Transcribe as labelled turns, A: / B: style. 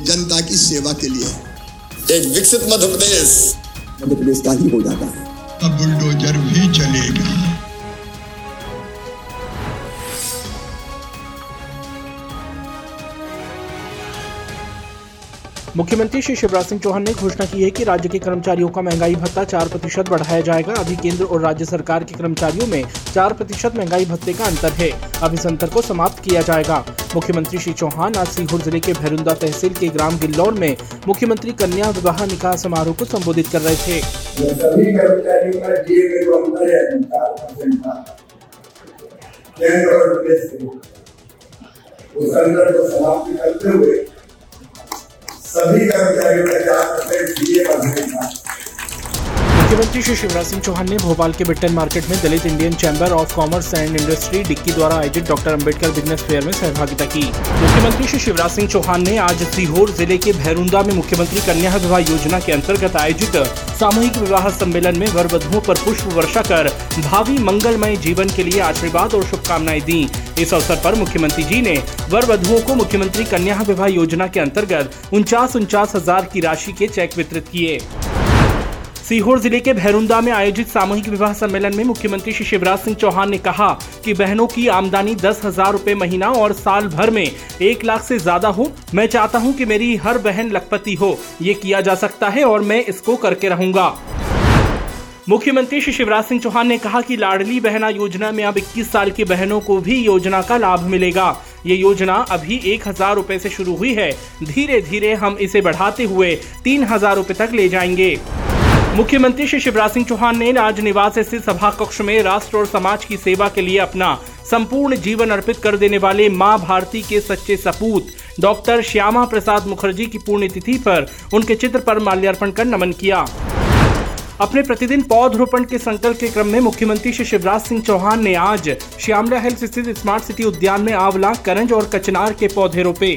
A: जनता की सेवा के लिए।
B: एक विकसित मध्य प्रदेश
A: मध्य प्रदेश का ही हो जाता है।
C: अब बुलडोजर भी चलेगा।
D: मुख्यमंत्री श्री शिवराज सिंह चौहान ने घोषणा की है कि राज्य के कर्मचारियों का महँगाई भत्ता चार प्रतिशत बढ़ाया जाएगा। अभी केंद्र और राज्य सरकार के कर्मचारियों में चार प्रतिशत महँगाई भत्ते का अंतर है। अब इस अंतर को समाप्त किया जाएगा। मुख्यमंत्री श्री चौहान आज सीहोर ज़िले के भैरुंदा तहसील के ग्राम गिल्लौर में मुख्यमंत्री कन्या विवाह निकाह समारोह को संबोधित कर रहे थे।
E: को समाप्त करते हुए सभी कर्मचारियों का चार परसेंट दिए का
D: मुख्यमंत्री श्री शिवराज सिंह चौहान ने भोपाल के बिट्टन मार्केट में Dalit Indian chamber of commerce and industry DICCI द्वारा आयोजित डॉक्टर अंबेडकर बिज़नेस फेयर में सहभागिता की। मुख्यमंत्री श्री शिवराज सिंह चौहान ने आज सीहोर ज़िले के भैरुंदा में मुख्यमंत्री कन्या विवाह योजना के अंतर्गत आयोजित सामूहिक विवाह सम्मेलन में वर वधुओं पर पुष्प वर्षा कर भावी मंगलमय जीवन के लिए आशीर्वाद और शुभकामनाएँ दी। इस अवसर पर मुख्यमंत्री जी ने वर वधुओं को मुख्यमंत्री कन्या विवाह योजना के अंतर्गत उनचास उनचास हज़ार की राशि के चेक वितरित किए। सीहोर ज़िले के भैरुंदा में आयोजित सामूहिक विवाह सम्मेलन में मुख्यमंत्री श्री शिवराज सिंह चौहान ने कहा कि बहनों की आमदनी दस हज़ार रूपए महीना और साल भर में एक लाख से ज़्यादा हो। मैं चाहता हूँ कि मेरी हर बहन लखपति हो। ये किया जा सकता है और मैं इसको करके रहूँगा। मुख्यमंत्री श्री शिवराज सिंह चौहान ने कहा कि लाडली बहना योजना में अब 21 साल की बहनों को भी योजना का लाभ मिलेगा। ये योजना अभी एक हज़ार रूपए से शुरू हुई है। धीरे धीरे हम इसे बढ़ाते हुए तीन हज़ार रूपए तक ले जाएँगे। मुख्यमंत्री श्री शिवराज सिंह चौहान ने आज निवास स्थित सभा कक्ष में राष्ट्र और समाज की सेवा के लिए अपना संपूर्ण जीवन अर्पित कर देने वाले माँ भारती के सच्चे सपूत, डॉक्टर श्यामा प्रसाद मुखर्जी की पुण्यतिथि पर उनके चित्र पर माल्यार्पण कर नमन किया। अपने प्रतिदिन पौधरोपण के संकल्प के क्रम में मुख्यमंत्री श्री शिवराज सिंह चौहान ने आज श्यामला हिल्स स्थित स्मार्ट सिटी उद्यान में आंवला, करंज और कचनार के पौधे रोपे।